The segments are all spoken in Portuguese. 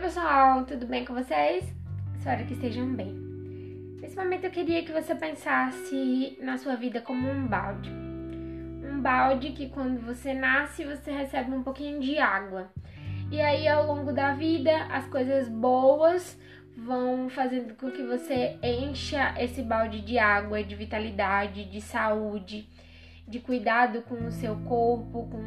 pessoal, tudo bem com vocês? Espero que estejam bem. Nesse momento eu queria que você pensasse na sua vida como um balde. Um balde que quando você nasce você recebe um pouquinho de água. E aí ao longo da vida as coisas boas vão fazendo com que você encha esse balde de água, de vitalidade, de saúde, de cuidado com o seu corpo, com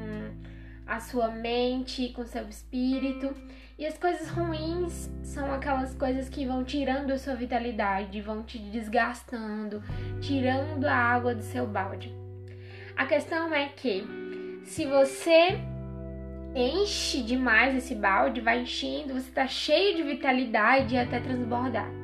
a sua mente, com seu espírito. E as coisas ruins são aquelas coisas que vão tirando a sua vitalidade, vão te desgastando, tirando a água do seu balde. A questão é que se você enche demais esse balde, vai enchendo, você tá cheio de vitalidade até transbordar.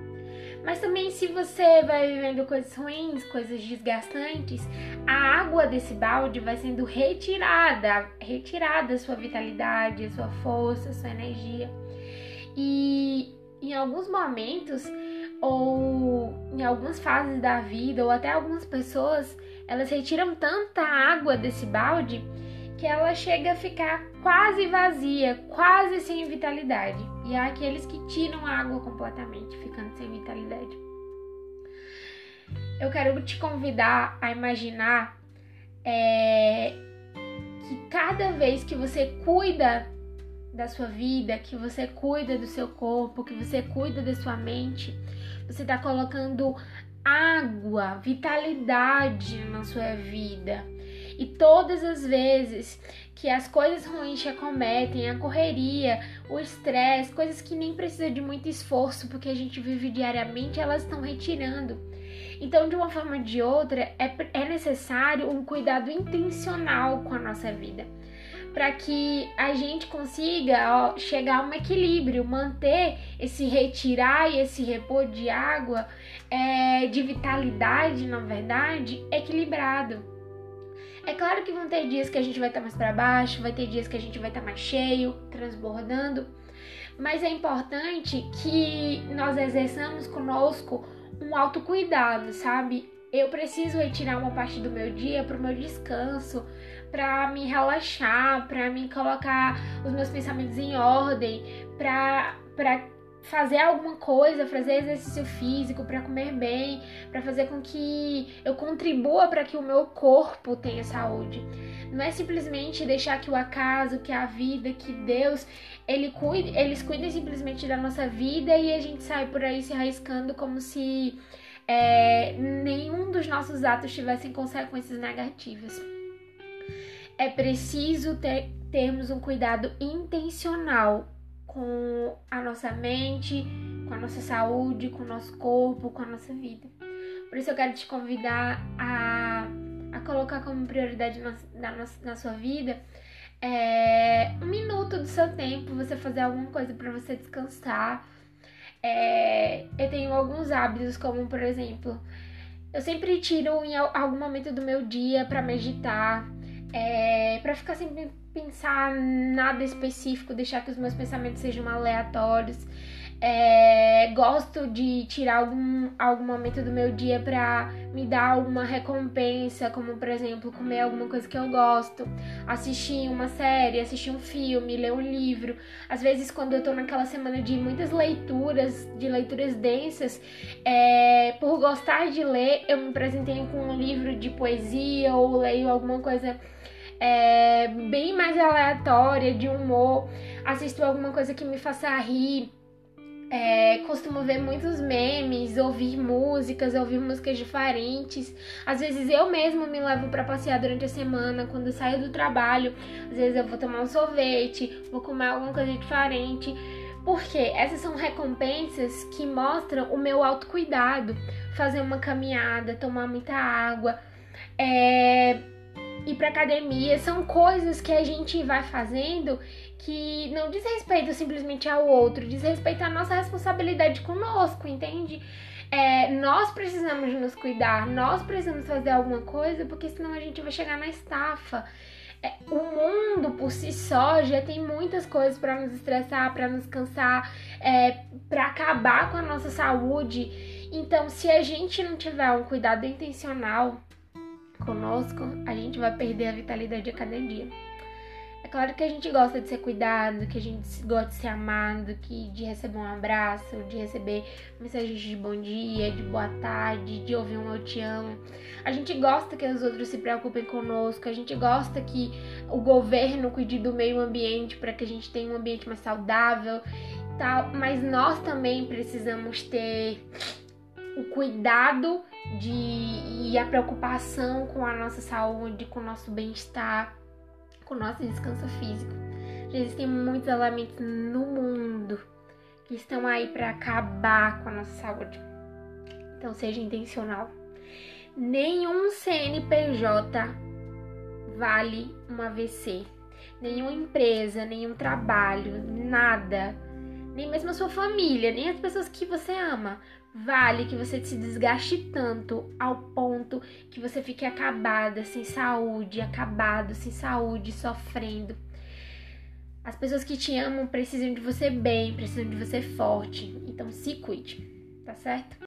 Mas também se você vai vivendo coisas ruins, coisas desgastantes, a água desse balde vai sendo retirada, retirada a sua vitalidade, a sua força, a sua energia. E em alguns momentos ou em algumas fases da vida ou até algumas pessoas, elas retiram tanta água desse balde que ela chega a ficar quase vazia, quase sem vitalidade. E há aqueles que tiram a água completamente, ficando sem vitalidade. Eu quero te convidar a imaginar é, que cada vez que você cuida da sua vida, que você cuida do seu corpo, que você cuida da sua mente, você está colocando água, vitalidade na sua vida. E todas as vezes que as coisas ruins te acometem, a correria, o estresse, coisas que nem precisam de muito esforço porque a gente vive diariamente, elas estão retirando. Então, de uma forma ou de outra, é, é necessário um cuidado intencional com a nossa vida para que a gente consiga ó, chegar a um equilíbrio, manter esse retirar e esse repor de água, é, de vitalidade, na verdade, equilibrado. É claro que vão ter dias que a gente vai estar mais para baixo, vai ter dias que a gente vai estar mais cheio, transbordando, mas é importante que nós exerçamos conosco um autocuidado, sabe? Eu preciso retirar uma parte do meu dia para o meu descanso, para me relaxar, para me colocar os meus pensamentos em ordem, para para fazer alguma coisa, fazer exercício físico, para comer bem, para fazer com que eu contribua para que o meu corpo tenha saúde. Não é simplesmente deixar que o acaso, que a vida, que Deus, ele cuide, eles cuidem simplesmente da nossa vida e a gente sai por aí se arriscando como se é, nenhum dos nossos atos tivessem consequências negativas é preciso ter, termos um cuidado intencional com a nossa mente, com a nossa saúde, com o nosso corpo, com a nossa vida. Por isso eu quero te convidar a, a colocar como prioridade na, na, na sua vida é, um minuto do seu tempo, você fazer alguma coisa para você descansar. É, eu tenho alguns hábitos, como por exemplo, eu sempre tiro em algum momento do meu dia para meditar, é, para ficar sem pensar nada específico, deixar que os meus pensamentos sejam aleatórios. É, gosto de tirar algum, algum momento do meu dia para me dar alguma recompensa, como por exemplo comer alguma coisa que eu gosto, assistir uma série, assistir um filme, ler um livro. Às vezes, quando eu tô naquela semana de muitas leituras, de leituras densas, é, por gostar de ler, eu me apresentei com um livro de poesia ou leio alguma coisa é, bem mais aleatória, de humor, assisto alguma coisa que me faça rir. É, costumo ver muitos memes, ouvir músicas, ouvir músicas diferentes. Às vezes eu mesmo me levo para passear durante a semana, quando saio do trabalho. Às vezes eu vou tomar um sorvete, vou comer alguma coisa diferente. Porque essas são recompensas que mostram o meu autocuidado. Fazer uma caminhada, tomar muita água, é, ir pra academia, são coisas que a gente vai fazendo que não diz respeito simplesmente ao outro, diz respeito à nossa responsabilidade conosco, entende? É, nós precisamos nos cuidar, nós precisamos fazer alguma coisa, porque senão a gente vai chegar na estafa. É, o mundo por si só já tem muitas coisas para nos estressar, para nos cansar, é, para acabar com a nossa saúde. Então, se a gente não tiver um cuidado intencional conosco, a gente vai perder a vitalidade a cada dia. É claro que a gente gosta de ser cuidado, que a gente gosta de ser amado, que de receber um abraço, de receber mensagens de bom dia, de boa tarde, de ouvir um eu te amo. A gente gosta que os outros se preocupem conosco, a gente gosta que o governo cuide do meio ambiente para que a gente tenha um ambiente mais saudável, tal, mas nós também precisamos ter o cuidado de e a preocupação com a nossa saúde, com o nosso bem-estar com o nosso descanso físico. Já existem muitos elementos no mundo que estão aí para acabar com a nossa saúde. Então seja intencional. Nenhum CNPJ vale um AVC. Nenhuma empresa, nenhum trabalho, nada, nem mesmo a sua família, nem as pessoas que você ama, vale que você se desgaste tanto ao ponto que você fique acabada, sem saúde, acabado, sem saúde, sofrendo. As pessoas que te amam precisam de você bem, precisam de você forte. Então se cuide, tá certo?